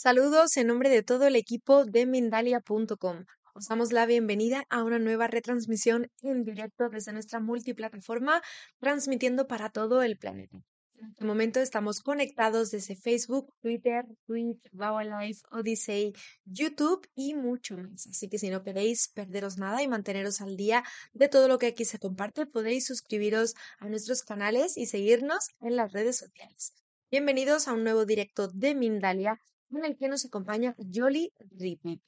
Saludos en nombre de todo el equipo de Mindalia.com. Os damos la bienvenida a una nueva retransmisión en directo desde nuestra multiplataforma, transmitiendo para todo el planeta. En este momento estamos conectados desde Facebook, Twitter, Twitch, Live, Odyssey, YouTube y mucho más. Así que si no queréis perderos nada y manteneros al día de todo lo que aquí se comparte, podéis suscribiros a nuestros canales y seguirnos en las redes sociales. Bienvenidos a un nuevo directo de Mindalia en el que nos acompaña Yoli Ripepi.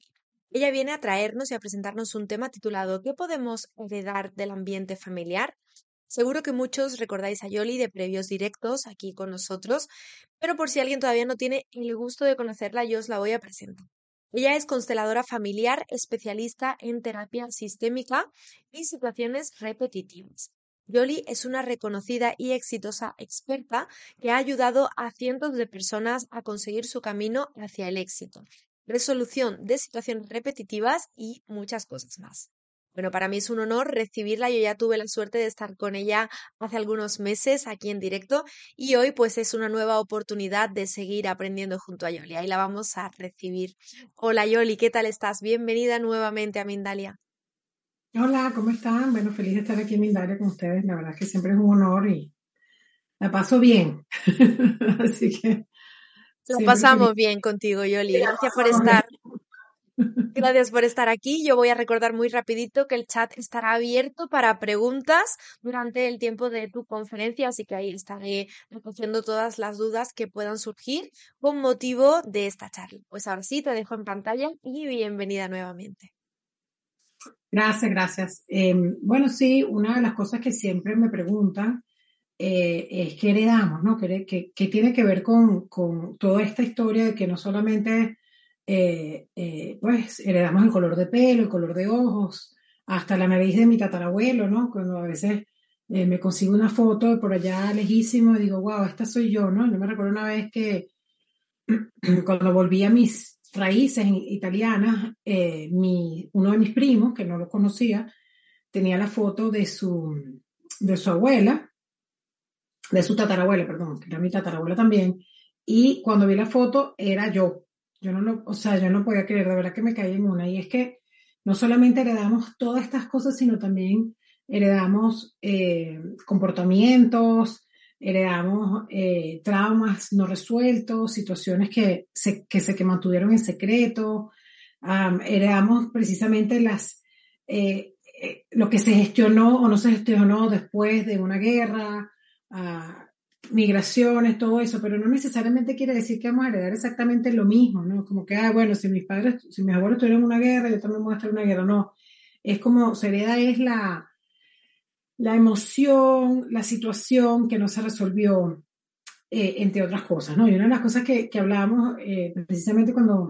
Ella viene a traernos y a presentarnos un tema titulado ¿Qué podemos heredar del ambiente familiar? Seguro que muchos recordáis a Yoli de previos directos aquí con nosotros, pero por si alguien todavía no tiene el gusto de conocerla, yo os la voy a presentar. Ella es consteladora familiar, especialista en terapia sistémica y situaciones repetitivas. Yoli es una reconocida y exitosa experta que ha ayudado a cientos de personas a conseguir su camino hacia el éxito, resolución de situaciones repetitivas y muchas cosas más. Bueno, para mí es un honor recibirla. Yo ya tuve la suerte de estar con ella hace algunos meses aquí en directo y hoy pues es una nueva oportunidad de seguir aprendiendo junto a Yoli. Ahí la vamos a recibir. Hola Yoli, ¿qué tal estás? Bienvenida nuevamente a Mindalia. Hola, ¿cómo están? Bueno, feliz de estar aquí en Mindalia con ustedes. La verdad es que siempre es un honor y la paso bien. Así que. La pasamos bien contigo, Yoli. Gracias por estar. Gracias por estar aquí. Yo voy a recordar muy rapidito que el chat estará abierto para preguntas durante el tiempo de tu conferencia, así que ahí estaré recogiendo todas las dudas que puedan surgir con motivo de esta charla. Pues ahora sí, te dejo en pantalla y bienvenida nuevamente. Gracias, gracias. Em, bueno, sí, una de las cosas que siempre me preguntan eh, es qué heredamos, ¿no? ¿Qué, tiene que ver con, toda esta historia de que no solamente, eh, eh, pues, heredamos el color de pelo, el color de ojos, hasta la nariz de mi tatarabuelo, ¿no? Cuando a veces me consigo una foto por allá lejísimo y digo, wow, esta soy yo, ¿no? Yo me recuerdo una vez que cuando volví a mis raíces italianas, eh, mi, uno de mis primos, que no lo conocía, tenía la foto de su, de su abuela, de su tatarabuela, perdón, que era mi tatarabuela también, y cuando vi la foto era yo. Yo no lo, o sea, yo no podía creer, de verdad que me caí en una. Y es que no solamente heredamos todas estas cosas, sino también heredamos eh, comportamientos, heredamos eh, traumas no resueltos, situaciones que se, que se mantuvieron en secreto, heredamos precisamente las, eh, eh, lo que se gestionó o no se gestionó después de una guerra, ah, migraciones, todo eso, pero no necesariamente quiere decir que vamos a heredar exactamente lo mismo, ¿no? Como que, ah, bueno, si mis padres, si mis abuelos tuvieron una guerra, yo también voy a estar en una guerra, no. Es como, se hereda es la, la emoción, la situación que no se resolvió, eh, entre otras cosas, ¿no? Y una de las cosas que, que hablábamos eh, precisamente cuando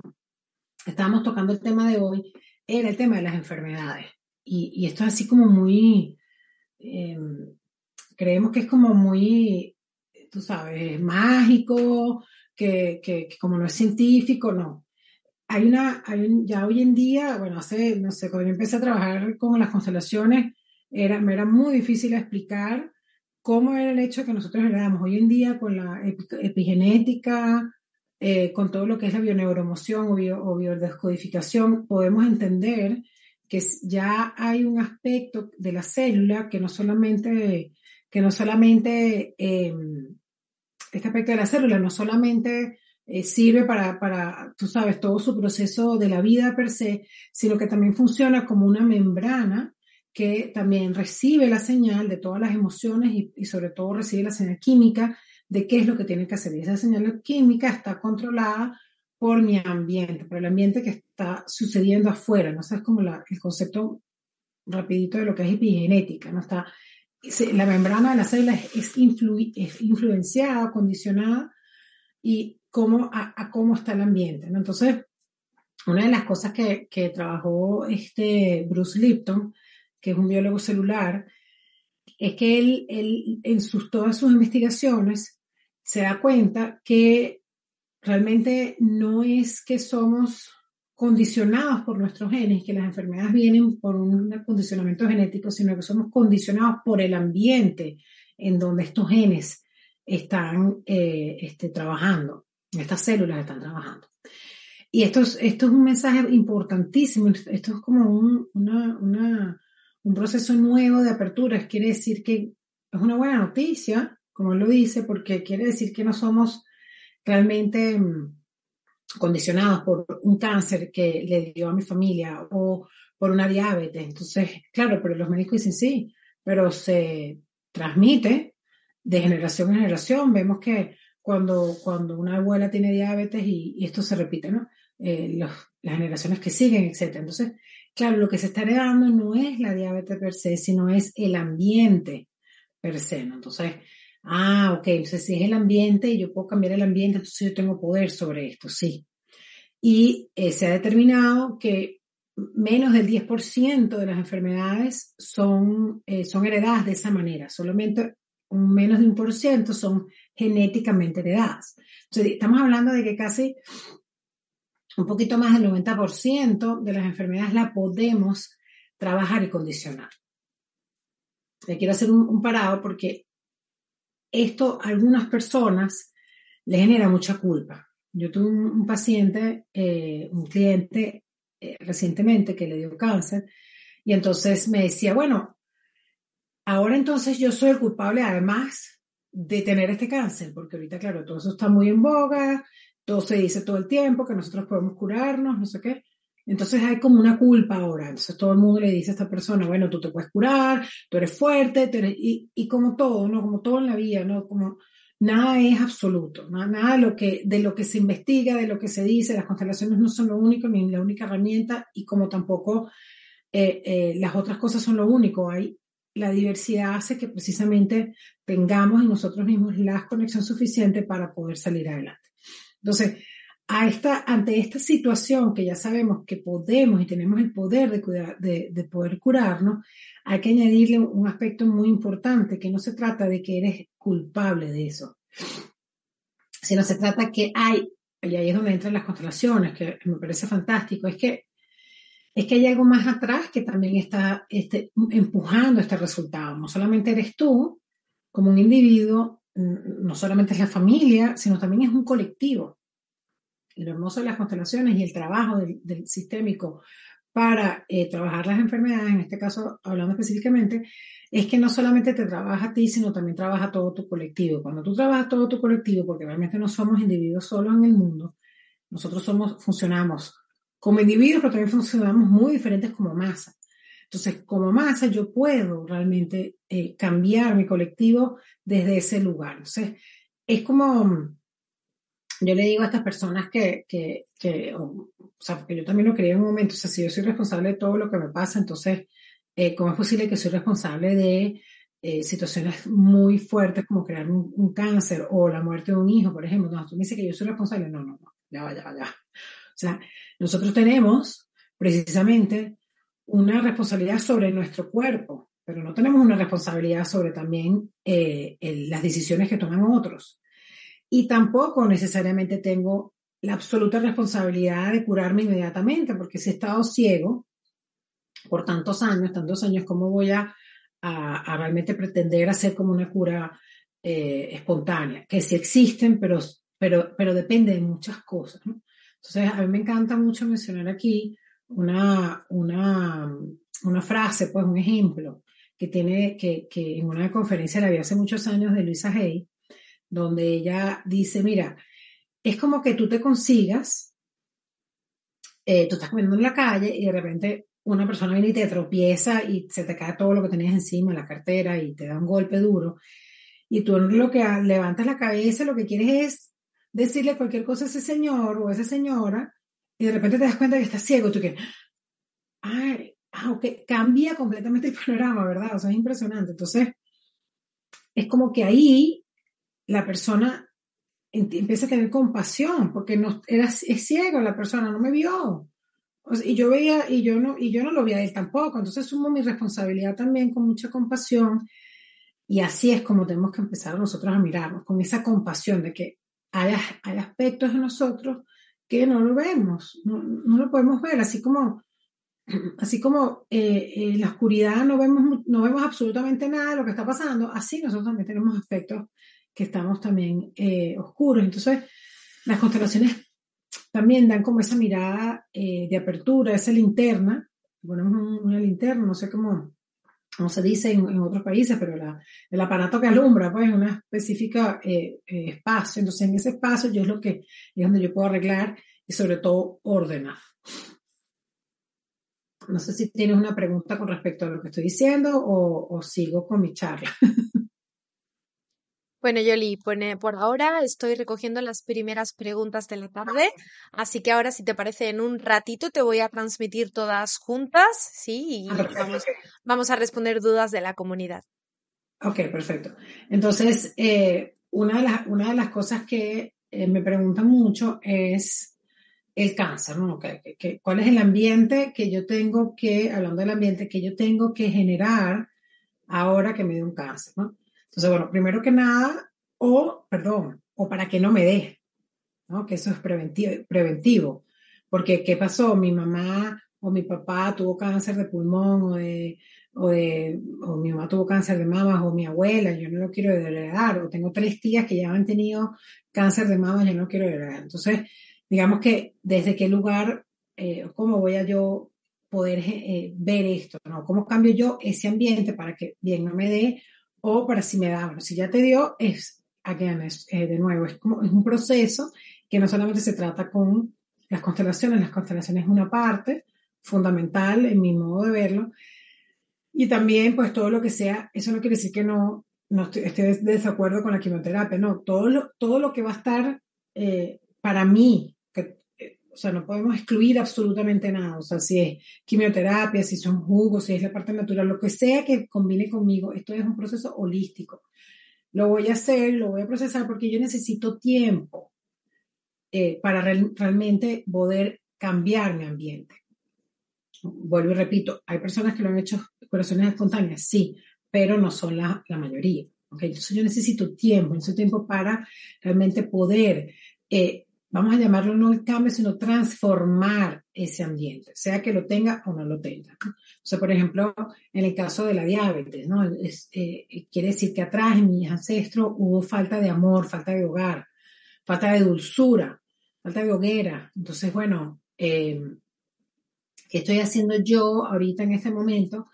estábamos tocando el tema de hoy era el tema de las enfermedades. Y, esto es así como muy, eh, creemos que es como muy, tú sabes, mágico, que, que, como no es científico, no. Hay una, ya hoy en día, bueno, hace, no sé, cuando yo empecé a trabajar con las constelaciones, era, me era muy difícil explicar cómo era el hecho que nosotros heredamos. Hoy en día con la epigenética, eh, con todo lo que es la bioneuromoción o, bio, biodescodificación, podemos entender que ya hay un aspecto de la célula que no solamente, que no solamente em, este aspecto de la célula no solamente eh, sirve para, para, tú sabes, todo su proceso de la vida per se, sino que también funciona como una membrana que también recibe la señal de todas las emociones y, sobre todo recibe la señal química de qué es lo que tiene que hacer. Y esa señal química está controlada por mi ambiente, por el ambiente que está sucediendo afuera. ¿no? es como el concepto rapidito de lo que es epigenética. ¿no? Está, la membrana de la célula es, influenciada, condicionada y cómo, a, cómo está el ambiente. ¿no? Entonces, una de las cosas que, que trabajó este Bruce Lipton que es un biólogo celular, es que él, él en sus, todas sus investigaciones se da cuenta que realmente no es que somos condicionados por nuestros genes, que las enfermedades vienen por un condicionamiento genético, sino que somos condicionados por el ambiente en donde estos genes están eh, este, trabajando, estas células están trabajando. Y esto es, esto es un mensaje importantísimo, esto es como un, una, una, un proceso nuevo de apertura, quiere decir que es una buena noticia, como lo dice, porque quiere decir que no somos realmente mm, condicionados por un cáncer que le dio a mi familia o por una diabetes. Entonces, claro, pero los médicos dicen sí, pero se transmite de generación en generación. Vemos que cuando, cuando una abuela tiene diabetes y, esto se repite, ¿no? Eh, las generaciones que siguen, etc. Entonces, claro, lo que se está heredando no es la diabetes per se, sino es el ambiente per se, ¿no? Entonces, ah, ok, entonces si es el ambiente y yo puedo cambiar el ambiente, entonces yo tengo poder sobre esto, sí. Y eh, se ha determinado que menos del 10% de las enfermedades son, eh, son heredadas de esa manera, solamente un menos de un por ciento son genéticamente heredadas. Entonces, estamos hablando de que casi un poquito más del 90% de las enfermedades la podemos trabajar y condicionar. Le quiero hacer un, parado porque esto a algunas personas le genera mucha culpa. Yo tuve un, paciente, eh, un cliente eh, recientemente que le dio cáncer y entonces me decía, bueno, ahora entonces yo soy el culpable además de tener este cáncer, porque ahorita, claro, todo eso está muy en boga, todo se dice todo el tiempo, que nosotros podemos curarnos, no sé qué. Entonces hay como una culpa ahora. Entonces todo el mundo le dice a esta persona, bueno, tú te puedes curar, tú eres fuerte, y, como todo, ¿no? Como todo en la vida, ¿no? Como nada es absoluto, nada, de, lo que, de lo que se investiga, de lo que se dice, las constelaciones no son lo único, ni la única herramienta, y como tampoco eh, eh, las otras cosas son lo único. Hay, la diversidad hace que precisamente tengamos en nosotros mismos la conexión suficiente para poder salir adelante. Entonces, a esta, ante esta situación que ya sabemos que podemos y tenemos el poder de, poder curarnos, hay que añadirle un aspecto muy importante, que no se trata de que eres culpable de eso, sino se trata que hay, y ahí es donde entran las constelaciones, que me parece fantástico, es que, es que hay algo más atrás que también está este, empujando este resultado. No solamente eres tú como un individuo, no solamente es la familia, sino también es un colectivo. Y lo hermoso de las constelaciones y el trabajo del, sistémico para eh, trabajar las enfermedades, en este caso hablando específicamente, es que no solamente te trabaja a ti, sino también trabaja todo tu colectivo. Cuando tú trabajas todo tu colectivo, porque realmente no somos individuos solos en el mundo, nosotros somos, funcionamos como individuos, pero también funcionamos muy diferentes como masa. Entonces, como masa, yo puedo realmente eh, cambiar mi colectivo desde ese lugar. Entonces, es como, yo le digo a estas personas que, que, que o, sea, porque yo también lo creía en un momento, o sea, si yo soy responsable de todo lo que me pasa, entonces, eh, ¿cómo es posible que soy responsable de eh, situaciones muy fuertes como crear un, cáncer o la muerte de un hijo, por ejemplo? No, tú me dices que yo soy responsable. No, no, no, ya va, ya va, ya O sea, nosotros tenemos precisamente una responsabilidad sobre nuestro cuerpo, pero no tenemos una responsabilidad sobre también eh, las decisiones que toman otros. Y tampoco necesariamente tengo la absoluta responsabilidad de curarme inmediatamente, porque si he estado ciego por tantos años, tantos años, ¿cómo voy a, realmente pretender hacer como una cura eh, espontánea? Que sí existen, pero, pero, pero depende de muchas cosas. Entonces, a mí me encanta mucho mencionar aquí una, una, una frase, pues un ejemplo, que tiene, que, que en una conferencia la vi hace muchos años de Luisa Hay, donde ella dice, mira, es como que tú te consigas, eh, tú estás comiendo en la calle y de repente una persona viene y te tropieza y se te cae todo lo que tenías encima, la cartera, y te da un golpe duro. Y tú lo que levantas la cabeza, lo que quieres es decirle cualquier cosa a ese señor o a esa señora y de repente te das cuenta que estás ciego, tú que, ay, ah, ok, cambia completamente el panorama, ¿verdad? O sea, es impresionante. Entonces, es como que ahí la persona empieza a tener compasión, porque no, era, es ciego la persona, no me vio. y yo veía, y yo no, y yo no lo vi a él tampoco. Entonces sumo mi responsabilidad también con mucha compasión. Y así es como tenemos que empezar nosotros a mirarnos, con esa compasión de que hay, hay aspectos de nosotros que no lo vemos, no, no lo podemos ver, así como, así como eh, en la oscuridad no vemos, no vemos absolutamente nada de lo que está pasando, así nosotros también tenemos aspectos que estamos también eh, oscuros. Entonces, las constelaciones también dan como esa mirada eh, de apertura, esa linterna, ponemos una linterna, no sé cómo, cómo se dice en, otros países, pero el aparato que alumbra, pues, una específica eh, eh, espacio. Entonces, en ese espacio yo es lo que, es donde yo puedo arreglar y sobre todo ordenar. No sé si tienes una pregunta con respecto a lo que estoy diciendo o, o sigo con mi charla. Bueno, Yoli, pone, por ahora estoy recogiendo las primeras preguntas de la tarde, así que ahora, si te parece, en un ratito te voy a transmitir todas juntas, ¿sí? Y Ah, perfecto, vamos, a responder dudas de la comunidad. Ok, perfecto. Entonces, eh, una de las, una de las cosas que eh, me preguntan mucho es el cáncer, ¿no? ¿Cuál es el ambiente que yo tengo que, hablando del ambiente, que yo tengo que generar ahora que me dé un cáncer, ¿no? Entonces, bueno, primero que nada, o, perdón, o para que no me dé, ¿no? Que eso es preventivo, preventivo. Porque, ¿qué pasó? Mi mamá o mi papá tuvo cáncer de pulmón o de, o mi mamá tuvo cáncer de mama o mi abuela, yo no lo quiero heredar, o tengo tres tías que ya han tenido cáncer de mama, yo no quiero heredar. Entonces, digamos que desde qué lugar, eh, cómo voy a yo poder eh, ver esto, ¿no? ¿Cómo cambio yo ese ambiente para que bien no me dé o para si me da, bueno, si ya te dio, es, again, es, eh, de nuevo, es como, es un proceso que no solamente se trata con las constelaciones, las constelaciones es una parte fundamental en mi modo de verlo, y también pues todo lo que sea, eso no quiere decir que no, no estoy, de desacuerdo con la quimioterapia, no, todo lo, todo lo que va a estar eh, para mí, o sea, no podemos excluir absolutamente nada, o sea, si es quimioterapia, si son jugos, si es la parte natural, lo que sea que combine conmigo, esto es un proceso holístico. Lo voy a hacer, lo voy a procesar porque yo necesito tiempo eh, para real- realmente poder cambiar mi ambiente. Vuelvo y repito, hay personas que lo han hecho curaciones espontáneas, sí, pero no son la, la mayoría. ¿ok? Entonces yo necesito tiempo, necesito tiempo para realmente poder, eh, vamos a llamarlo no el cambio, sino transformar ese ambiente, sea que lo tenga o no lo tenga. O sea, por ejemplo, en el caso de la diabetes, ¿no? Es, eh, quiere decir que atrás en mis ancestros hubo falta de amor, falta de hogar, falta de dulzura, falta de hoguera. Entonces, bueno, eh, ¿qué estoy haciendo yo ahorita en este momento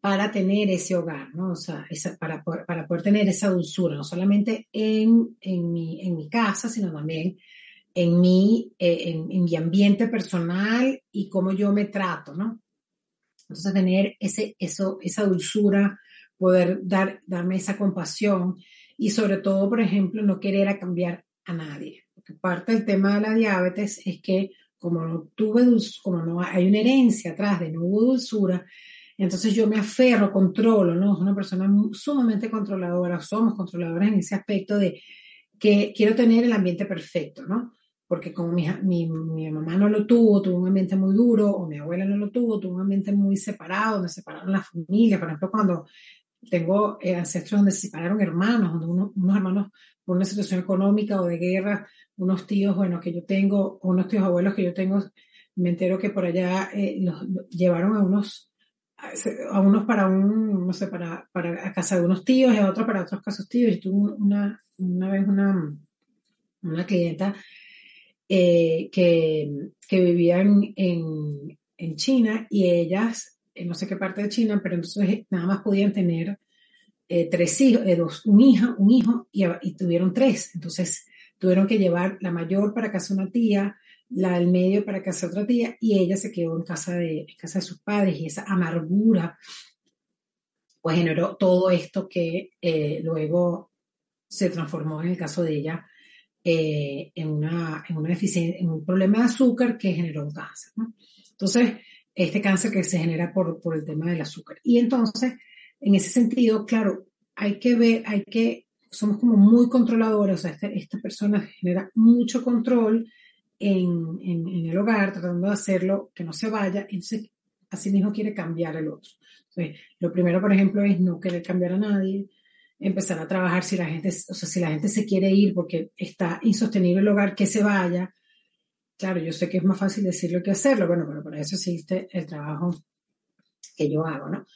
para tener ese hogar, ¿no? O sea, esa, para, poder, para poder tener esa dulzura, no solamente en, en, mi, en mi casa, sino también en mi, eh, en, en mi ambiente personal y cómo yo me trato, ¿no? Entonces, tener ese, eso, esa dulzura, poder dar, darme esa compasión y sobre todo, por ejemplo, no querer a cambiar a nadie. Porque parte del tema de la diabetes es que como no tuve dulzura, como no hay una herencia atrás de no hubo dulzura, entonces yo me aferro, controlo, ¿no? Es una persona sumamente controladora, somos controladoras en ese aspecto de que quiero tener el ambiente perfecto, ¿no? Porque como mi, mi, mi, mamá no lo tuvo, tuvo un ambiente muy duro, o mi abuela no lo tuvo, tuvo un ambiente muy separado, donde separaron las familias, por ejemplo, cuando tengo eh, ancestros donde se separaron hermanos, donde uno, unos hermanos por una situación económica o de guerra, unos tíos, bueno, que yo tengo, o unos tíos abuelos que yo tengo, me entero que por allá eh, los, llevaron a unos a unos para un, no sé, para, para a casa de unos tíos y a otros para otros casos tíos. Yo tuve una, una vez una, una clienta eh, que, que vivía en, en, China y ellas, en no sé qué parte de China, pero entonces nada más podían tener eh, tres hijos, eh, dos, un hijo, un hijo y, y, tuvieron tres. Entonces tuvieron que llevar la mayor para casa una tía, la del medio para casa otra tía y ella se quedó en casa de, en casa de sus padres y esa amargura pues generó todo esto que eh, luego se transformó en el caso de ella eh, en, una, en, una en un problema de azúcar que generó un cáncer. ¿no? Entonces, este cáncer que se genera por, por el tema del azúcar. Y entonces, en ese sentido, claro, hay que ver, hay que, somos como muy controladores, o sea, esta, esta persona genera mucho control en, en, en, el hogar, tratando de hacerlo que no se vaya, entonces así mismo quiere cambiar el otro. Entonces, lo primero, por ejemplo, es no querer cambiar a nadie, empezar a trabajar si la gente, o sea, si la gente se quiere ir porque está insostenible el hogar, que se vaya. Claro, yo sé que es más fácil decirlo que hacerlo, bueno, pero para eso existe el trabajo que yo hago, ¿no?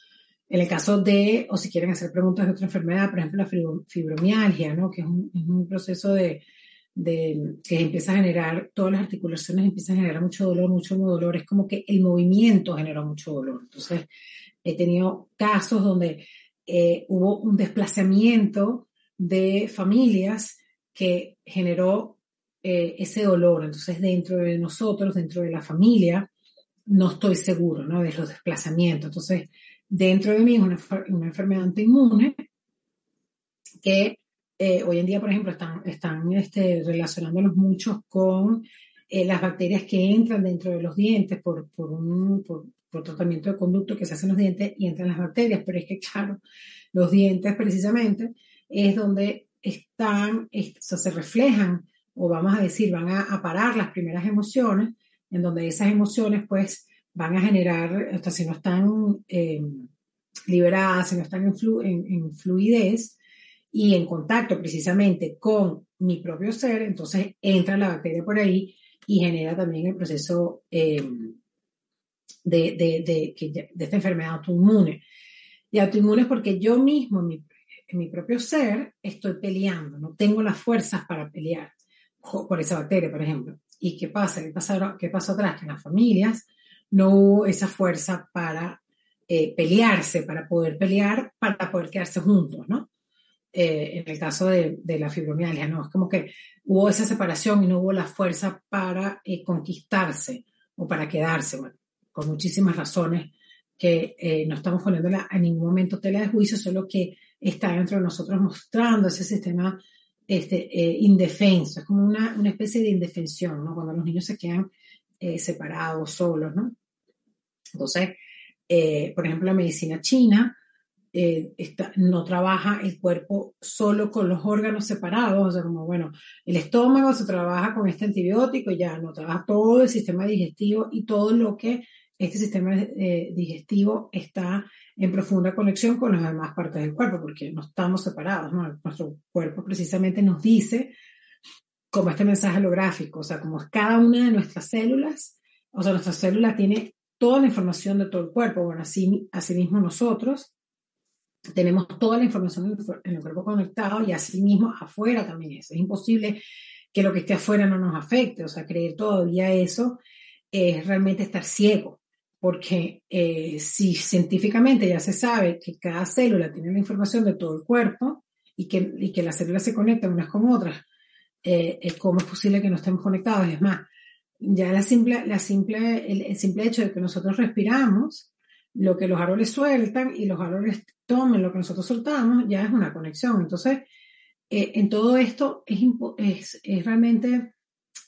En el caso de, o si quieren hacer preguntas de otra enfermedad, por ejemplo, la fibromialgia, ¿no? Que es un, es un proceso de, de que empieza a generar, todas las articulaciones empiezan a generar mucho dolor, mucho dolor, es como que el movimiento generó mucho dolor. Entonces, he tenido casos donde eh, hubo un desplazamiento de familias que generó eh, ese dolor. Entonces, dentro de nosotros, dentro de la familia, no estoy seguro ¿no? de los desplazamientos. Entonces, dentro de mí es una, una enfermedad autoinmune que eh, hoy en día, por ejemplo, están, están este, relacionándolos muchos con las bacterias que entran dentro de los dientes por, por un por, por, tratamiento de conducto que se hace los dientes y entran las bacterias, pero es que, claro, los dientes precisamente es donde están, se reflejan, o vamos a decir, van a, a parar las primeras emociones, en donde esas emociones, pues, van a generar, hasta si no están eh, liberadas, si no están en, en fluidez, y en contacto precisamente con mi propio ser, entonces entra la bacteria por ahí y genera también el proceso eh, de, de, de, esta enfermedad autoinmune. Y autoinmune es porque yo mismo, en mi, en mi propio ser, estoy peleando, no tengo las fuerzas para pelear por esa bacteria, por ejemplo. ¿Y qué pasa? ¿Qué, pasa, qué pasó atrás? Que en las familias no hubo esa fuerza para eh, pelearse, para poder pelear, para poder quedarse juntos, ¿no? Eh, en el caso de, de, la fibromialgia, ¿no? Es como que hubo esa separación y no hubo la fuerza para eh, conquistarse o para quedarse, bueno, por muchísimas razones que eh, no estamos poniéndola en ningún momento tela de juicio, solo que está dentro de nosotros mostrando ese sistema este, indefenso, es como una, una, especie de indefensión, ¿no? Cuando los niños se quedan separados, solos, ¿no? Entonces, por ejemplo, la medicina china, eh, está, no trabaja el cuerpo solo con los órganos separados, o sea, como, bueno, el estómago se trabaja con este antibiótico ya no trabaja todo el sistema digestivo y todo lo que este sistema eh, digestivo está en profunda conexión con las demás partes del cuerpo, porque no estamos separados, ¿no? Nuestro cuerpo precisamente nos dice, como este mensaje holográfico, o sea, como cada una de nuestras células, o sea, nuestra célula tiene toda la información de todo el cuerpo, bueno, así, así mismo nosotros tenemos toda la información en el cuerpo conectado y así mismo afuera también es. Es imposible que lo que esté afuera no nos afecte, o sea, creer todavía eso es realmente estar ciego, porque eh, si científicamente ya se sabe que cada célula tiene la información de todo el cuerpo y que, y que las células se conectan unas con otras, eh, ¿cómo es posible que no estemos conectados? Es más, ya la simple, la simple, el, el simple hecho de que nosotros respiramos, lo que los árboles sueltan y los árboles tomen lo que nosotros soltamos, ya es una conexión. Entonces, eh, en todo esto es, es, es, realmente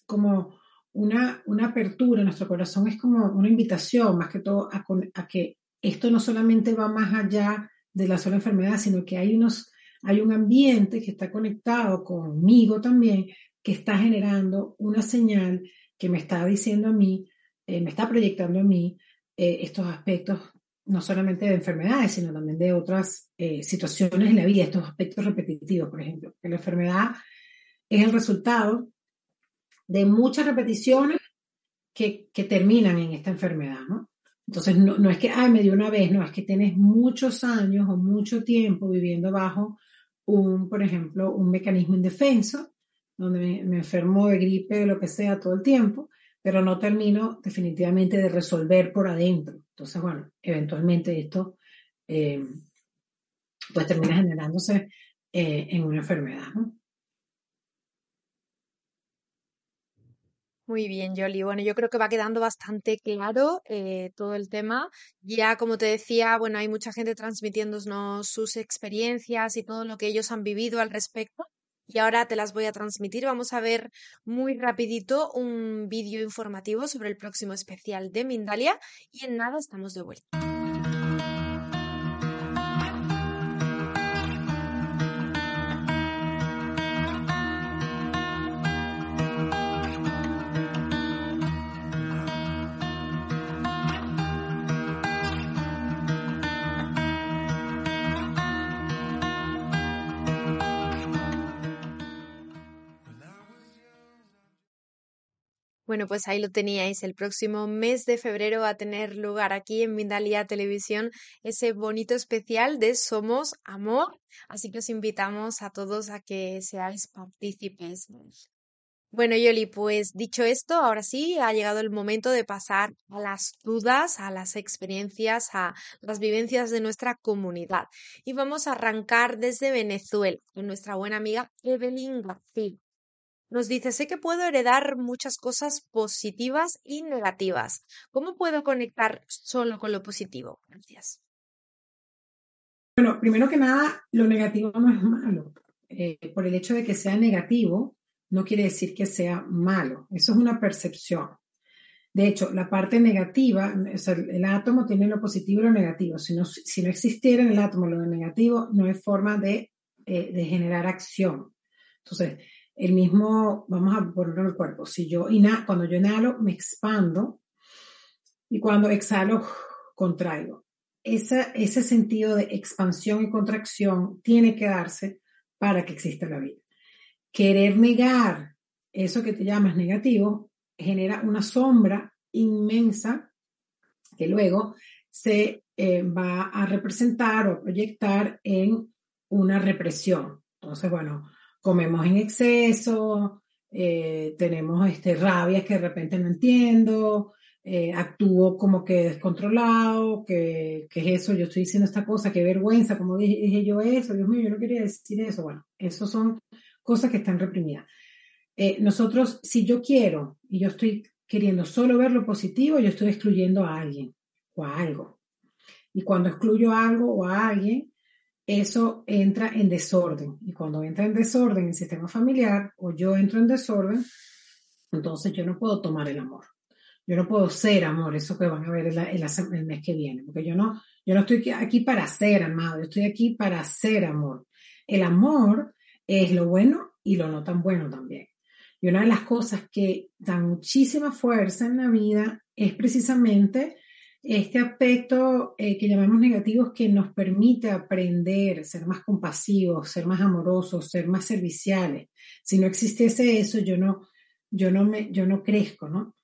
como una, una apertura, nuestro corazón es como una invitación más que todo a, que esto no solamente va más allá de la sola enfermedad, sino que hay, unos, hay un ambiente que está conectado conmigo también, que está generando una señal que me está diciendo a mí, eh, me está proyectando a mí eh, estos aspectos no solamente de enfermedades, sino también de otras eh, situaciones en la vida, estos aspectos repetitivos, por ejemplo, que la enfermedad es el resultado de muchas repeticiones que, que terminan en esta enfermedad, ¿no? Entonces, no, no, es que, ay, me dio una vez, no, es que tienes muchos años o mucho tiempo viviendo bajo un, por ejemplo, un mecanismo indefenso, donde me, enfermo de gripe lo que sea todo el tiempo, pero no termino definitivamente de resolver por adentro. Entonces, bueno, eventualmente esto eh, pues termina generándose eh, en una enfermedad. ¿no? Muy bien, Yoli. Bueno, yo creo que va quedando bastante claro eh, todo el tema. Ya, como te decía, bueno, hay mucha gente transmitiéndonos sus experiencias y todo lo que ellos han vivido al respecto y ahora te las voy a transmitir. Vamos a ver muy rapidito un vídeo informativo sobre el próximo especial de Mindalia y en nada estamos de vuelta. Bueno, pues ahí lo teníais. El próximo mes de febrero va a tener lugar aquí en Mindalia Televisión ese bonito especial de Somos Amor. Así que os invitamos a todos a que seáis partícipes Bueno, Yoli, pues dicho esto, ahora sí ha llegado el momento de pasar a las dudas, a las experiencias, a las vivencias de nuestra comunidad. Y vamos a arrancar desde Venezuela con nuestra buena amiga Evelyn García. Nos dice, sé que puedo heredar muchas cosas positivas y negativas. ¿Cómo puedo conectar solo con lo positivo? Gracias. Bueno, primero que nada, lo negativo no es malo. Eh, por el hecho de que sea negativo, no quiere decir que sea malo. Eso es una percepción. De hecho, la parte negativa, el átomo tiene lo positivo y lo negativo. Si no, si no existiera en el átomo lo negativo, no hay forma de, eh, de generar acción. Entonces, el mismo, vamos a ponerlo en el cuerpo. Si yo cuando yo inhalo, me expando y cuando exhalo, contraigo. ese sentido de expansión y contracción tiene que darse para que exista la vida querer negar eso que te llamas negativo genera una sombra inmensa que luego se eh, va a representar o proyectar en una represión. Entonces, bueno, comemos en exceso, eh, tenemos este, rabias que de repente no entiendo, eh, actúo como que descontrolado, que, que, es eso, yo estoy diciendo esta cosa, qué vergüenza, como dije, dije, yo eso, Dios mío, yo no quería decir eso. Bueno, esos son cosas que están reprimidas. Eh, nosotros, si yo quiero y yo estoy queriendo solo ver lo positivo, yo estoy excluyendo a alguien o a algo. Y cuando excluyo algo o a alguien, eso entra en desorden. Y cuando entra en desorden en el sistema familiar o yo entro en desorden, entonces yo no puedo tomar el amor. Yo no puedo ser amor, eso que van a ver el, el, mes que viene, porque yo no, yo no estoy aquí para ser amado, yo estoy aquí para ser amor. El amor es lo bueno y lo no tan bueno también. Y una de las cosas que da muchísima fuerza en la vida es precisamente este aspecto eh, que llamamos negativos que nos permite aprender, ser más compasivos, ser más amorosos, ser más serviciales. Si no existiese eso, yo no, yo no, me, yo no crezco, ¿no?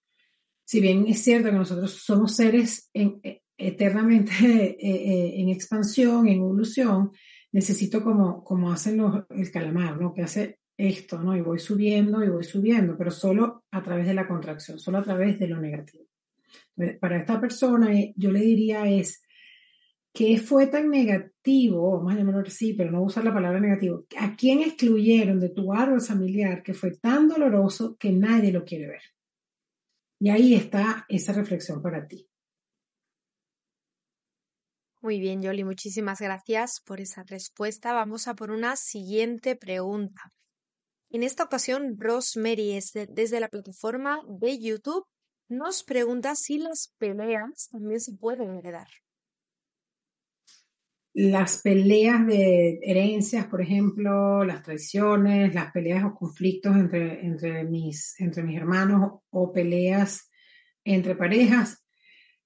Si bien es cierto que nosotros somos seres eh, eternamente eh, en expansión, en evolución, necesito como, como hacen los, el calamar, ¿no? Que hace esto, ¿no? Y voy subiendo y voy subiendo, pero solo a través de la contracción, solo a través de lo negativo. Para esta persona, eh, yo le diría es, ¿qué fue tan negativo? Vamos a llamarlo así, pero no usar la palabra negativo. ¿A quién excluyeron de tu árbol familiar que fue tan doloroso que nadie lo quiere ver? Y ahí está esa reflexión para ti. Muy bien, Yoli, muchísimas gracias por esa respuesta. Vamos a por una siguiente pregunta. En esta ocasión, Rosemary, desde la plataforma de YouTube, nos pregunta si las peleas también se pueden heredar. Las peleas de herencias, por ejemplo, las traiciones, las peleas o conflictos entre, entre, mis, entre mis hermanos o peleas entre parejas,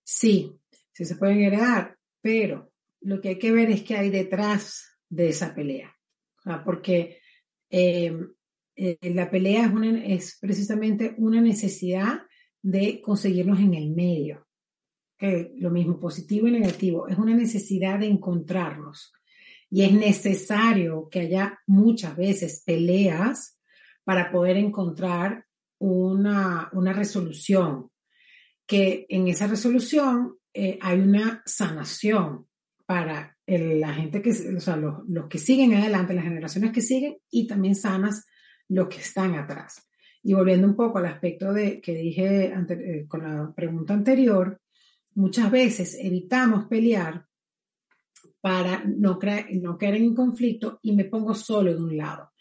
sí, sí se pueden heredar pero lo que hay que ver es qué hay detrás de esa pelea. porque eh, eh, la pelea es, precisamente una necesidad de conseguirnos en el medio. lo mismo, positivo y negativo, es una necesidad de encontrarnos. Y es necesario que haya muchas veces peleas para poder encontrar una, una resolución. Que en esa resolución eh, hay una sanación para la gente que, o sea, los, los, que siguen adelante, las generaciones que siguen, y también sanas los que están atrás. Y volviendo un poco al aspecto de que dije eh, con la pregunta anterior, muchas veces evitamos pelear para no, no caer en conflicto y me pongo solo de un lado.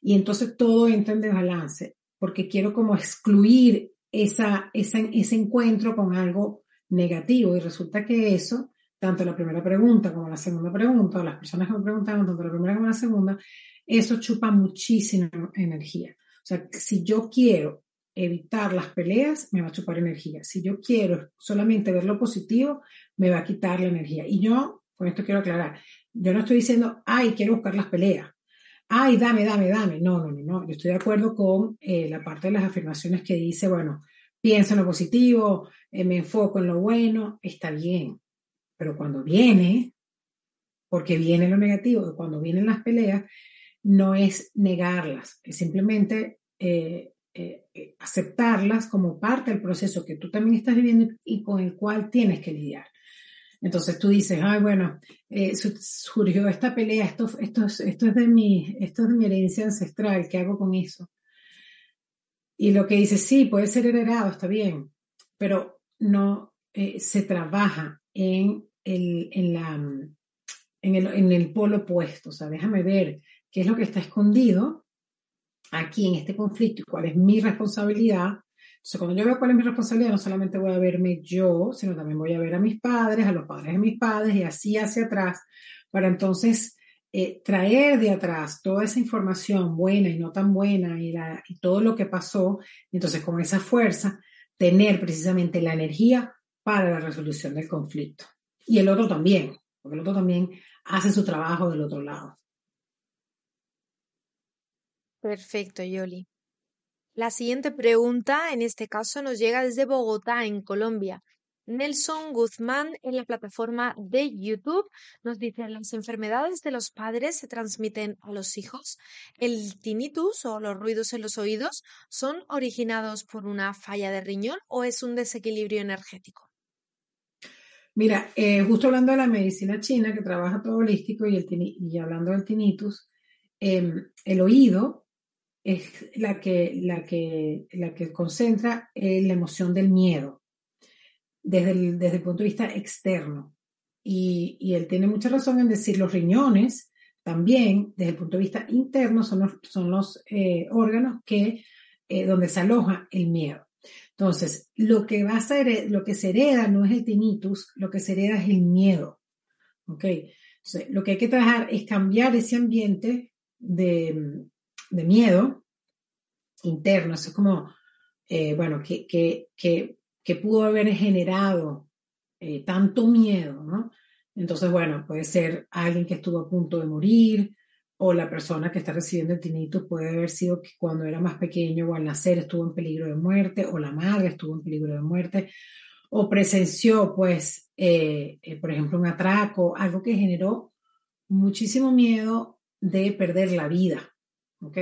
Y entonces todo entra en desbalance, porque quiero como excluir esa, esa, ese encuentro con algo negativo y resulta que eso, tanto la primera pregunta como la segunda pregunta, o las personas que me preguntaron, tanto la primera como la segunda, eso chupa muchísima energía. Sea, si yo quiero evitar las peleas, me va a chupar energía. Si yo quiero solamente ver lo positivo, me va a quitar la energía. Y yo, con esto quiero aclarar, yo no estoy diciendo, ay, quiero buscar las peleas. Ay, dame, dame, dame. No, no, no, no. Yo estoy de acuerdo con eh, la parte de las afirmaciones que dice, bueno, pienso en lo positivo, eh, me enfoco en lo bueno, está bien. Pero cuando viene, porque viene lo negativo, cuando vienen las peleas, no es negarlas, es simplemente eh, eh, eh, aceptarlas como parte del proceso que tú también estás viviendo y con el cual tienes que lidiar. Entonces tú dices, ay, bueno, eh, surgió esta pelea, esto, esto, esto, es de mi, esto es de mi herencia ancestral, ¿qué hago con eso? Y lo que dice, sí, puede ser heredado, está bien, pero no se trabaja en el, en, la, en, el, en el polo opuesto, o sea, déjame ver qué es lo que está escondido aquí en este conflicto y cuál es mi responsabilidad. Entonces, cuando yo veo cuál es mi responsabilidad, no solamente voy a verme yo, sino también voy a ver a mis padres, a los padres de mis padres y así hacia atrás, para entonces eh, traer de atrás toda esa información buena y no tan buena y, la, y todo lo que pasó, entonces con esa fuerza, tener precisamente la energía para la resolución del conflicto. Y el otro también, porque el otro también hace su trabajo del otro lado. Perfecto, Yoli. La siguiente pregunta, en este caso, nos llega desde Bogotá, en Colombia. Nelson Guzmán, en la plataforma de YouTube, nos dice, ¿las enfermedades de los padres se transmiten a los hijos? ¿El tinnitus o los ruidos en los oídos son originados por una falla de riñón o es un desequilibrio energético? Mira, eh, justo hablando de la medicina china, que trabaja todo holístico, y, y hablando del tinnitus, em, el oído es la que, la que, la que concentra la emoción del miedo desde el, desde el punto de vista externo. Y, y, él tiene mucha razón en decir los riñones también, desde el punto de vista interno, son los, son los eh, órganos que, eh, donde se aloja el miedo. Entonces, lo que, va a ser, lo que se hereda no es el tinnitus, lo que se hereda es el miedo. ¿Ok? Entonces, lo que hay que trabajar es cambiar ese ambiente de, de miedo interno, es como, eh, bueno, que, que, que, que, pudo haber generado eh, tanto miedo, ¿no? Entonces, bueno, puede ser alguien que estuvo a punto de morir, o la persona que está recibiendo el tinnitus puede haber sido que cuando era más pequeño o al nacer estuvo en peligro de muerte, o la madre estuvo en peligro de muerte, o presenció, pues, eh, por ejemplo, un atraco, algo que generó muchísimo miedo de perder la vida. ¿Ok?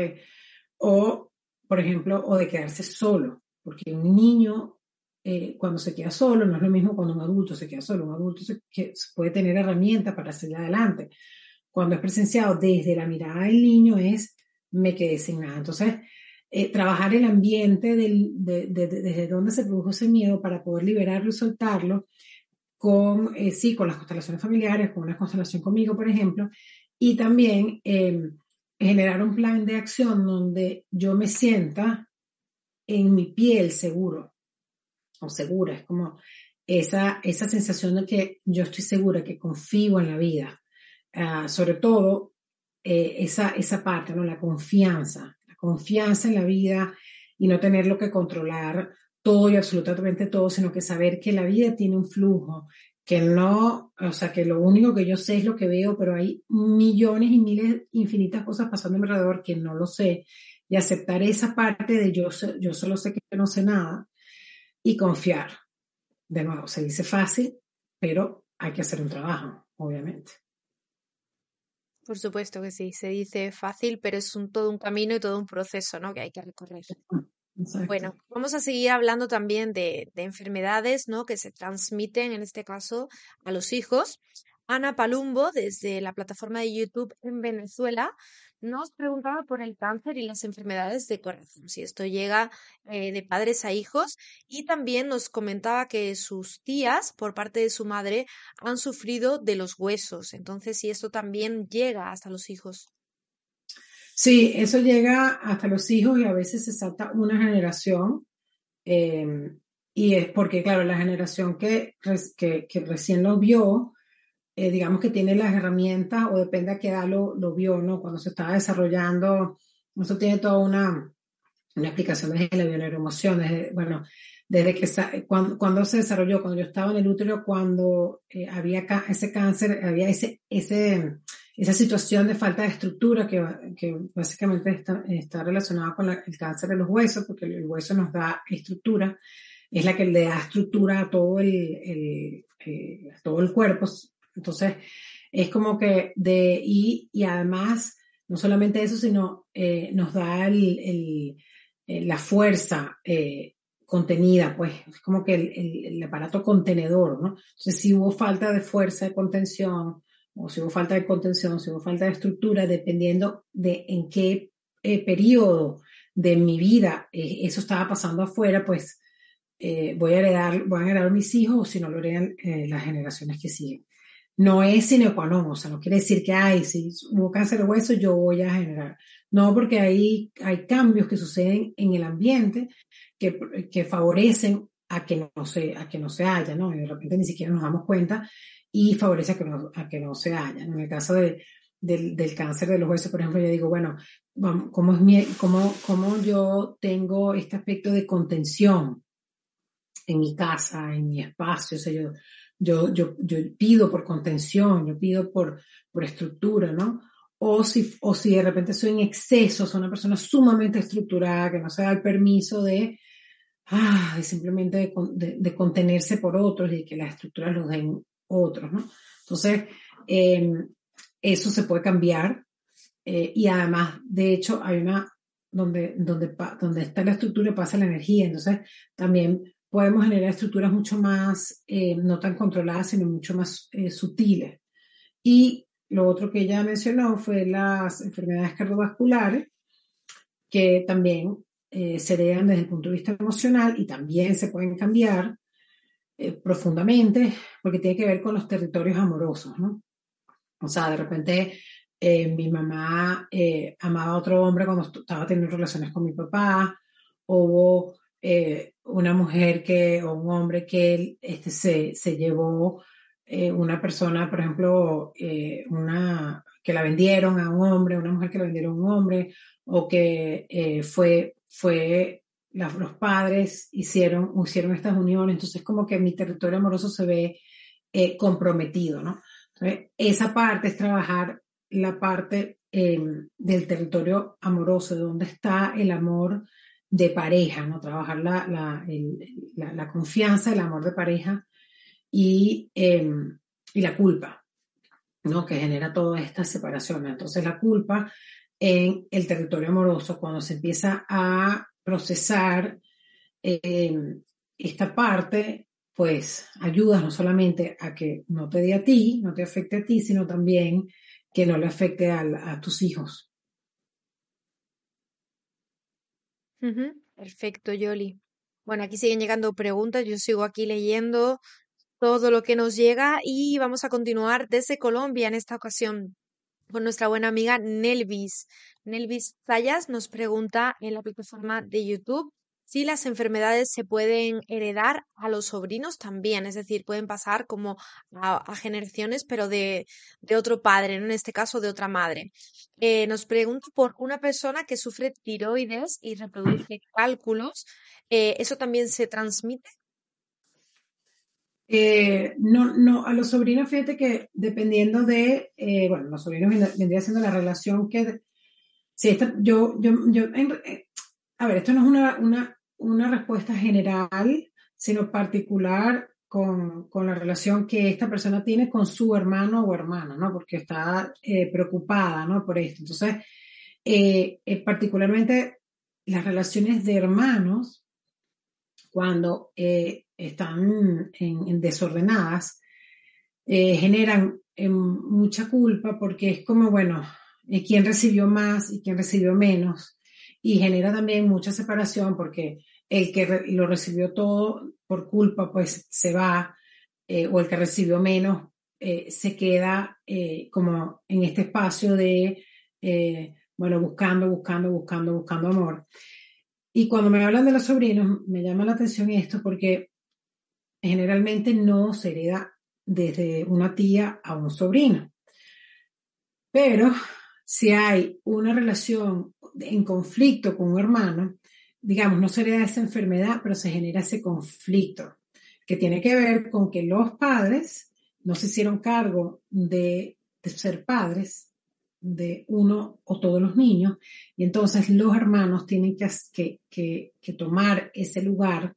O, por ejemplo, o de quedarse solo, porque un niño eh, cuando se queda solo no es lo mismo cuando un adulto se queda solo. Un adulto se, que puede tener herramientas para seguir adelante. Cuando es presenciado desde la mirada del niño es me quedé sin nada. Entonces, eh, trabajar el ambiente del, de, desde donde se produjo ese miedo para poder liberarlo y soltarlo con, eh, sí, con las constelaciones familiares, con una constelación conmigo, por ejemplo, y también generar un plan de acción donde yo me sienta en mi piel seguro o segura. Es como esa, esa sensación de que yo estoy segura, que confío en la vida. Ah, sobre todo eh, esa, esa parte, ¿no? la confianza, la confianza en la vida y no tenerlo que controlar todo y absolutamente todo, sino que saber que la vida tiene un flujo, que no, o sea, que lo único que yo sé es lo que veo, pero hay millones y miles, infinitas cosas pasando a mi alrededor que no lo sé, y aceptar esa parte de yo, yo solo sé que no sé nada, y confiar. De nuevo, se dice fácil, pero hay que hacer un trabajo, obviamente. Por supuesto que sí, se dice fácil, pero es un, todo un camino y todo un proceso, ¿no? Que hay que recorrer. Bueno, vamos a seguir hablando también de, enfermedades, ¿no? Que se transmiten, en este caso, a los hijos. Ana Palumbo, desde la plataforma de YouTube en Venezuela, nos preguntaba por el cáncer y las enfermedades de corazón, si esto llega eh, de padres a hijos, y también nos comentaba que sus tías, por parte de su madre, han sufrido de los huesos. Entonces, si esto también llega hasta los hijos. Sí, eso llega hasta los hijos y a veces se salta una generación. Em, y es porque, claro, la generación que, que, recién lo vio, eh, digamos que tiene las herramientas o depende a qué edad lo, lo vio, ¿no? Cuando se estaba desarrollando, eso tiene toda una, una explicación desde la bioneuroemoción, desde, bueno, desde que cuando, cuando, se desarrolló, cuando yo estaba en el útero, cuando eh, había ese cáncer, había ese esa situación de falta de estructura que, básicamente está, relacionada con el cáncer de los huesos, porque el, hueso nos da estructura, es la que le da estructura a todo el, el eh, todo el cuerpo. Entonces, es como que de, y, y además, no solamente eso, sino eh, nos da el, la fuerza contenida, pues es como que el, aparato contenedor, ¿no? Entonces, si hubo falta de fuerza de contención, o si hubo falta de contención, si hubo falta de estructura, dependiendo de en qué periodo de mi vida eso estaba pasando afuera, pues voy a heredar, voy a heredar mis hijos o si no lo heredan las generaciones que siguen no es sine qua non, o sea, no quiere decir que, ay, si hubo cáncer de hueso, yo voy a generar. No, porque hay, hay cambios que suceden en el ambiente que, que favorecen a que, no se, a que no se haya, ¿no? Y de repente ni siquiera nos damos cuenta y favorece a que no, a que no se haya. En el caso de, del, del, cáncer de los huesos, por ejemplo, yo digo, bueno, ¿cómo, es mi, cómo, cómo yo tengo este aspecto de contención en mi casa, en mi espacio? O sea, yo, yo, yo, yo pido por contención, yo pido por, por estructura, ¿no? O si, o si de repente soy en exceso, soy una persona sumamente estructurada, que no se da el permiso de, ah, simplemente de, contenerse por otros y que las estructuras los den otros, ¿no? Entonces, eh, eso se puede cambiar. Eh, y además, de hecho, hay una, donde, donde, donde está la estructura pasa la energía. Entonces, también podemos generar estructuras mucho más, eh, no tan controladas, sino mucho más eh, sutiles. Y lo otro que ella mencionó fue las enfermedades cardiovasculares, que también eh, se heredan desde el punto de vista emocional y también se pueden cambiar profundamente, porque tiene que ver con los territorios amorosos, ¿no? O sea, de repente mi mamá amaba a otro hombre cuando estaba teniendo relaciones con mi papá, hubo eh, una mujer que, o un hombre que este, se, se llevó eh, una persona, por ejemplo, eh, una que la vendieron a un hombre, una mujer que la vendieron a un hombre, o que fue, fue los padres hicieron, hicieron estas uniones, entonces como que mi territorio amoroso se ve comprometido, ¿no? Entonces, esa parte es trabajar la parte del territorio amoroso, de dónde está el amor de pareja, ¿no? Trabajar la, la, la, la confianza, el amor de pareja y, em, y la culpa, ¿no? Que genera toda esta separación. Entonces la culpa en el territorio amoroso, cuando se empieza a procesar em, esta parte, pues ayuda no solamente a que no te dé a ti, no te afecte a ti, sino también que no le afecte a, a tus hijos. Perfecto, Yoli. Bueno, aquí siguen llegando preguntas, yo sigo aquí leyendo todo lo que nos llega y vamos a continuar desde Colombia en esta ocasión con nuestra buena amiga Nelvis. Nelvis Zayas nos pregunta en la plataforma de YouTube si las enfermedades se pueden heredar a los sobrinos también, es decir, pueden pasar como a, generaciones, pero de, otro padre, en este caso de otra madre. Eh, nos pregunta por una persona que sufre tiroides y reproduce cálculos, eh, ¿eso también se transmite? Eh, no, no, a los sobrinos, fíjate que dependiendo de, bueno, los sobrinos vendría siendo la relación que, si esta, yo, yo, yo, a ver, esto no es una, una, una respuesta general, sino particular con, con, la relación que esta persona tiene con su hermano o hermana, ¿no? Porque está eh, preocupada, ¿no? Por esto. Entonces, eh, eh, particularmente las relaciones de hermanos, cuando están en, desordenadas, generan mucha culpa porque es como, bueno, quién recibió más y quién recibió menos y genera también mucha separación porque el que lo recibió todo por culpa pues se va eh, o el que recibió menos eh, se queda eh, como en este espacio de, bueno, buscando, buscando, buscando, buscando amor. Y cuando me hablan de los sobrinos, me llama la atención esto porque generalmente no se hereda desde una tía a un sobrino. Pero si hay una relación en conflicto con un hermano, digamos, no se hereda esa enfermedad, pero se genera ese conflicto, que tiene que ver con que los padres no se hicieron cargo de, ser padres de uno o todos los niños, y entonces los hermanos tienen que, que, tomar ese lugar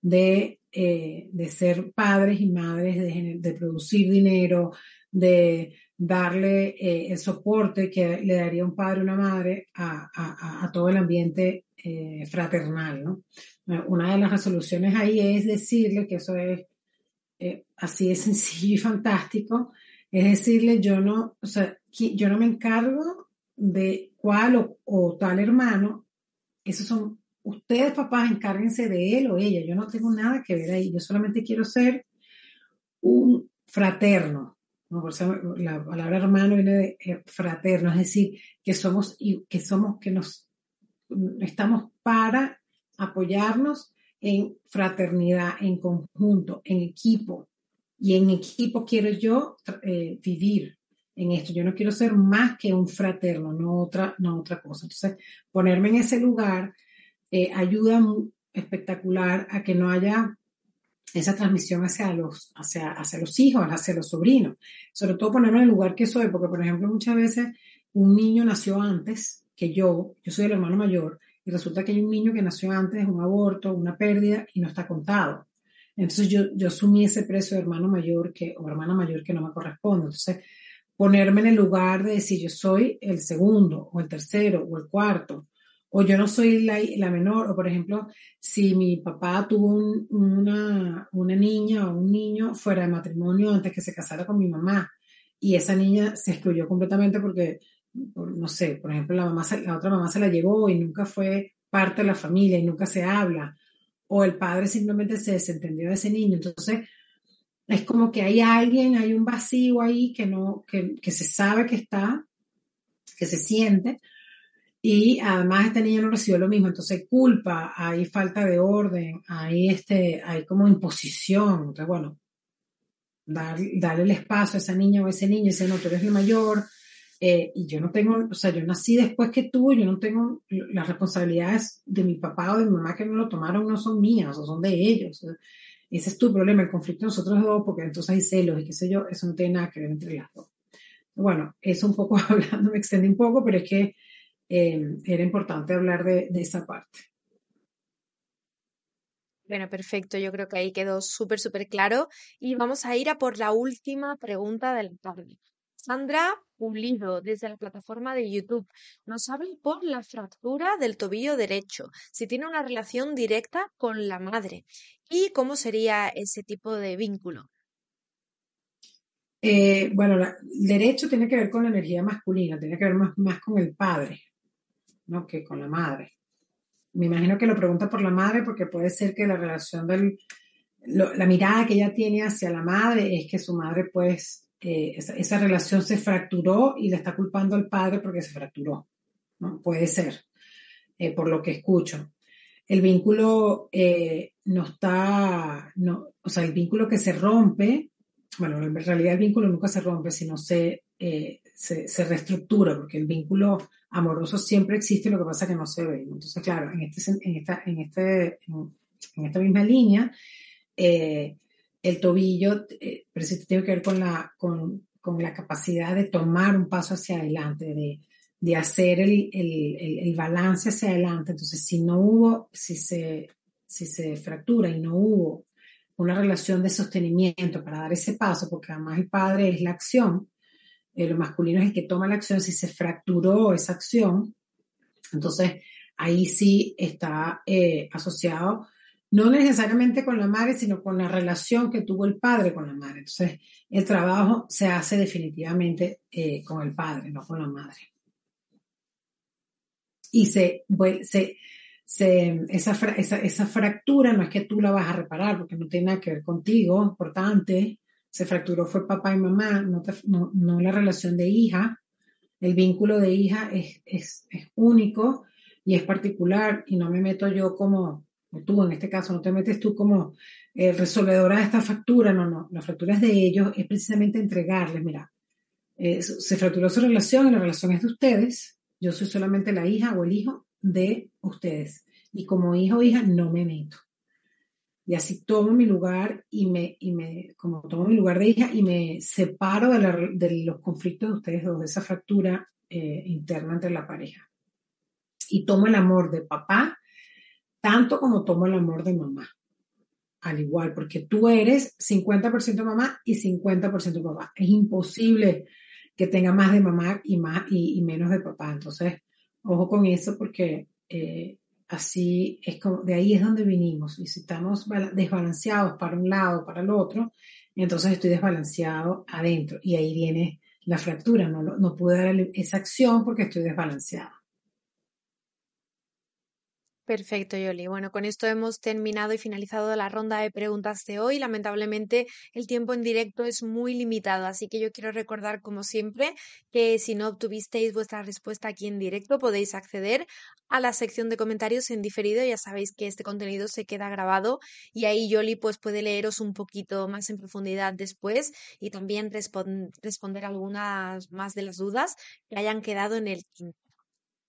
de, eh, de, ser padres y madres, de, de producir dinero, de darle eh, el soporte que le daría un padre o una madre a, todo el ambiente eh, fraternal, ¿no? Una de las resoluciones ahí es decirle que eso es eh, así de sencillo y fantástico, es decirle yo no, o sea, yo no me encargo de cuál o, tal hermano, esos son ustedes papás, encárguense de él o ella, yo no tengo nada que ver ahí, yo solamente quiero ser un fraterno, ¿no? Por la palabra hermano viene de eh, fraterno, es decir, que somos, que somos, que nos estamos para apoyarnos en fraternidad, en conjunto, en equipo. Y en equipo quiero yo eh, vivir en esto. Yo no quiero ser más que un fraterno, no otra, no otra cosa. Entonces, ponerme en ese lugar eh, ayuda espectacular a que no haya esa transmisión hacia los, hacia, hacia los hijos, hacia los sobrinos. Sobre todo ponerme en el lugar que soy, porque por ejemplo muchas veces un niño nació antes que yo, yo soy el hermano mayor, y resulta que hay un niño que nació antes, un aborto, una pérdida, y no está contado. Entonces yo, yo asumí ese precio de hermano mayor que, o hermana mayor que no me corresponde. Entonces, ponerme en el lugar de decir yo soy el segundo, o el tercero, o el cuarto, o yo no soy la, la menor, o por ejemplo, si mi papá tuvo una, una niña o un niño fuera de matrimonio antes que se casara con mi mamá, y esa niña se excluyó completamente porque no sé, por ejemplo, la, mamá, la otra mamá se la llevó y nunca fue parte de la familia y nunca se habla, o el padre simplemente se desentendió de ese niño. Entonces, es como que hay alguien, hay un vacío ahí que no, que, que se sabe que está, que se siente, y además este niño no recibió lo mismo, entonces culpa, hay falta de orden, hay este, hay como imposición. Entonces, bueno, dar, darle el espacio a esa niña o a ese niño decir, no, tú eres el mayor, eh, y yo no tengo, o sea, yo nací después que tú, yo no tengo las responsabilidades de mi papá o de mi mamá que no lo tomaron, no son mías, o son de ellos. ese es tu problema, el conflicto de nosotros dos, porque entonces hay celos y qué sé yo, eso no tiene nada que ver entre las dos. Bueno, eso un poco hablando, me extendí un poco, pero es que eh, era importante hablar de, de esa parte. Bueno, perfecto. Yo creo que ahí quedó súper, súper claro. Y vamos a ir a por la última pregunta del tarde. Sandra Pulido, desde la plataforma de YouTube, nos habla por la fractura del tobillo derecho, si tiene una relación directa con la madre y cómo sería ese tipo de vínculo. Eh, bueno, el derecho tiene que ver con la energía masculina, tiene que ver más, más con el padre, ¿no? Que con la madre. Me imagino que lo pregunta por la madre porque puede ser que la relación del, la mirada que ella tiene hacia la madre es que su madre pues esa, relación se fracturó y le está culpando al padre porque se fracturó. ¿no? Puede ser, eh, por lo que escucho. El vínculo eh, no está, no, o sea, el vínculo que se rompe, bueno, en realidad el vínculo nunca se rompe, sino se, eh, se, se, reestructura, porque el vínculo amoroso siempre existe, lo que pasa que no se ve. Entonces, claro, en, este, en, esta, en, este, en, esta misma línea, eh, el tobillo eh, tiene que ver con la, con, con, la capacidad de tomar un paso hacia adelante, de, de hacer el, el, el, balance hacia adelante. Entonces, si no hubo, si se, si se fractura y no hubo una relación de sostenimiento para dar ese paso, porque además el padre es la acción, eh, lo masculino es el que toma la acción, si se fracturó esa acción, entonces ahí sí está eh, asociado no necesariamente con la madre, sino con la relación que tuvo el padre con la madre. Entonces, el trabajo se hace definitivamente eh, con el padre, no con la madre. Y se, se, se esa, esa, esa, fractura no es que tú la vas a reparar, porque no tiene nada que ver contigo, importante. Se fracturó fue papá y mamá, no, no, la relación de hija. El vínculo de hija es, es, es único y es particular y no me meto yo como tú en este caso, no te metes tú como eh, resolvedora de esta factura, no, no, la factura es de ellos, es precisamente entregarles, mira, eh, se fracturó su relación y la relación es de ustedes, yo soy solamente la hija o el hijo de ustedes y como hijo o hija no me meto. Y así tomo mi lugar y me, y me como tomo mi lugar de hija y me separo de, de los conflictos de ustedes dos, de esa fractura eh, interna entre la pareja. Y tomo el amor de papá tanto como tomo el amor de mamá. al igual, porque tú eres 50% mamá y 50% papá. Es imposible que tenga más de mamá y, más, y, menos de papá. Entonces, ojo con eso porque eh, así es como, de ahí es donde vinimos. Y si estamos desbalanceados para un lado, para el otro, entonces estoy desbalanceado adentro. Y ahí viene la fractura. No, no pude dar esa acción porque estoy desbalanceado. Perfecto, Yoli. Bueno, con esto hemos terminado y finalizado la ronda de preguntas de hoy. Lamentablemente, el tiempo en directo es muy limitado, así que yo quiero recordar, como siempre, que si no obtuvisteis vuestra respuesta aquí en directo, podéis acceder a la sección de comentarios en diferido. Ya sabéis que este contenido se queda grabado y ahí Yoli pues puede leeros un poquito más en profundidad después y también responder algunas más de las dudas que hayan quedado en el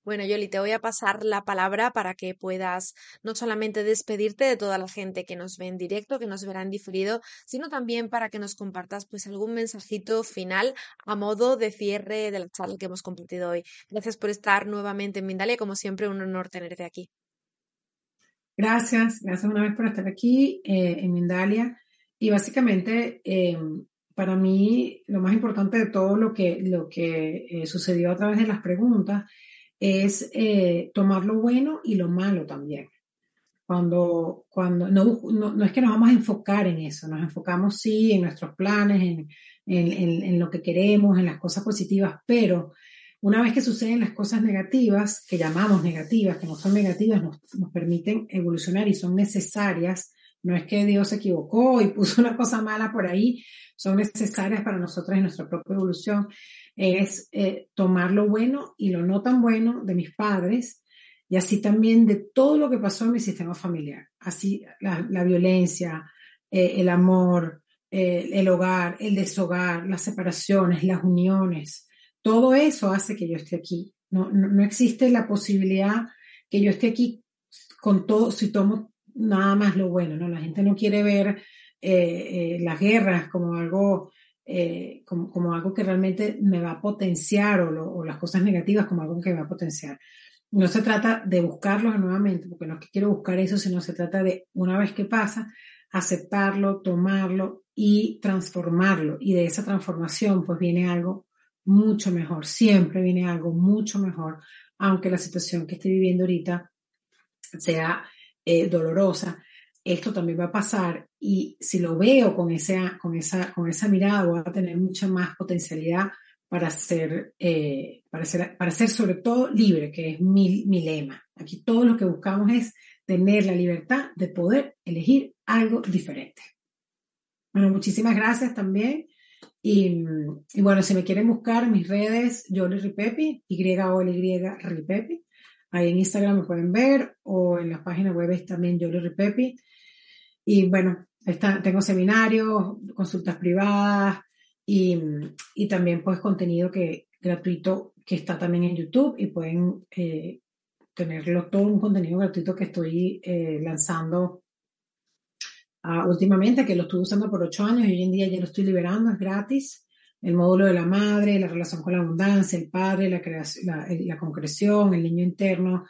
bueno, Yoli, te voy a pasar la palabra para que puedas no solamente despedirte de toda la gente que nos ve en directo, que nos verá en diferido, sino también para que nos compartas pues algún mensajito final a modo de cierre de la charla que hemos compartido hoy. Gracias por estar nuevamente en Mindalia, como siempre un honor tenerte aquí. Gracias, gracias una vez por estar aquí eh, en Mindalia. Y básicamente, eh, para mí, lo más importante de todo lo que, lo que eh, sucedió a través de las preguntas es eh, tomar lo bueno y lo malo también. Cuando, cuando no, no, es que nos vamos a enfocar en eso, nos enfocamos sí en nuestros planes, en, en, en, lo que queremos, en las cosas positivas, pero una vez que suceden las cosas negativas, que llamamos negativas, que no son negativas, nos, nos permiten evolucionar y son necesarias, no es que Dios se equivocó y puso una cosa mala por ahí, son necesarias para nosotros en nuestra propia evolución es eh, tomar lo bueno y lo no tan bueno de mis padres y así también de todo lo que pasó en mi sistema familiar. Así la, violencia, eh, el amor, eh, el hogar, el deshogar, las separaciones, las uniones, todo eso hace que yo esté aquí. No, no, existe la posibilidad que yo esté aquí con todo, si tomo nada más lo bueno, ¿no? La gente no quiere ver las guerras como algo eh, como, algo que realmente me va a potenciar o, las cosas negativas como algo que me va a potenciar. No se trata de buscarlo nuevamente, porque no es que quiero buscar eso, sino se trata de, una vez que pasa, aceptarlo, tomarlo y transformarlo. Y de esa transformación, pues viene algo mucho mejor. Siempre viene algo mucho mejor, aunque la situación que estoy viviendo ahorita sea eh, dolorosa esto también va a pasar y si lo veo con, esa, con, esa, con esa mirada voy a tener mucha más potencialidad para ser, eh, para ser, para ser sobre todo libre, que es mi, mi lema. Aquí todo lo que buscamos es tener la libertad de poder elegir algo diferente. Bueno, muchísimas gracias también. Y, y, bueno, si me quieren buscar en mis redes, Yoli Ripepi, Y-O-L-Y Ripepi. Ahí en Instagram me pueden ver o en la página web es también Yoli Ripepi. Y bueno, está, tengo seminarios, consultas privadas y, y, también pues contenido que, gratuito que está también en YouTube y pueden eh, tenerlo todo un contenido gratuito que estoy eh, lanzando uh, últimamente, que lo estuve usando por ocho años y hoy en día ya lo estoy liberando, es gratis. El módulo de la madre, la relación con la abundancia, el padre, la, creación, la, concreción, el niño interno,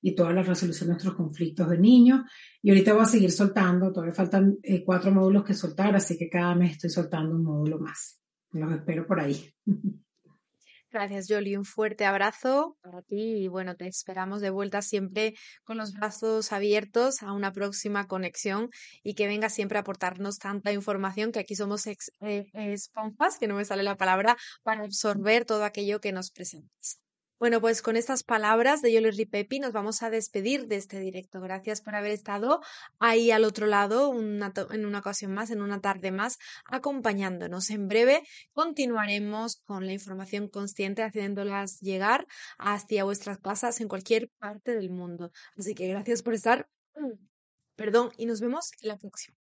y toda la resolución de nuestros conflictos de niños. Y ahorita voy a seguir soltando, todavía faltan eh, cuatro módulos que soltar, así que cada mes estoy soltando un módulo más. Los espero por ahí. Gracias, Jolie. Un fuerte abrazo para ti y bueno, te esperamos de vuelta siempre con los brazos abiertos a una próxima conexión y que venga siempre a aportarnos tanta información que aquí somos eh, esponjas, que no me sale la palabra, para absorber todo aquello que nos presentas. Bueno, pues con estas palabras de Yoli Ripepi nos vamos a despedir de este directo. Gracias por haber estado ahí al otro lado en una ocasión más, en una tarde más, acompañándonos. En breve continuaremos con la información consciente, haciéndolas llegar hacia vuestras casas en cualquier parte del mundo. Así que gracias por estar. Perdón, y nos vemos en la próxima.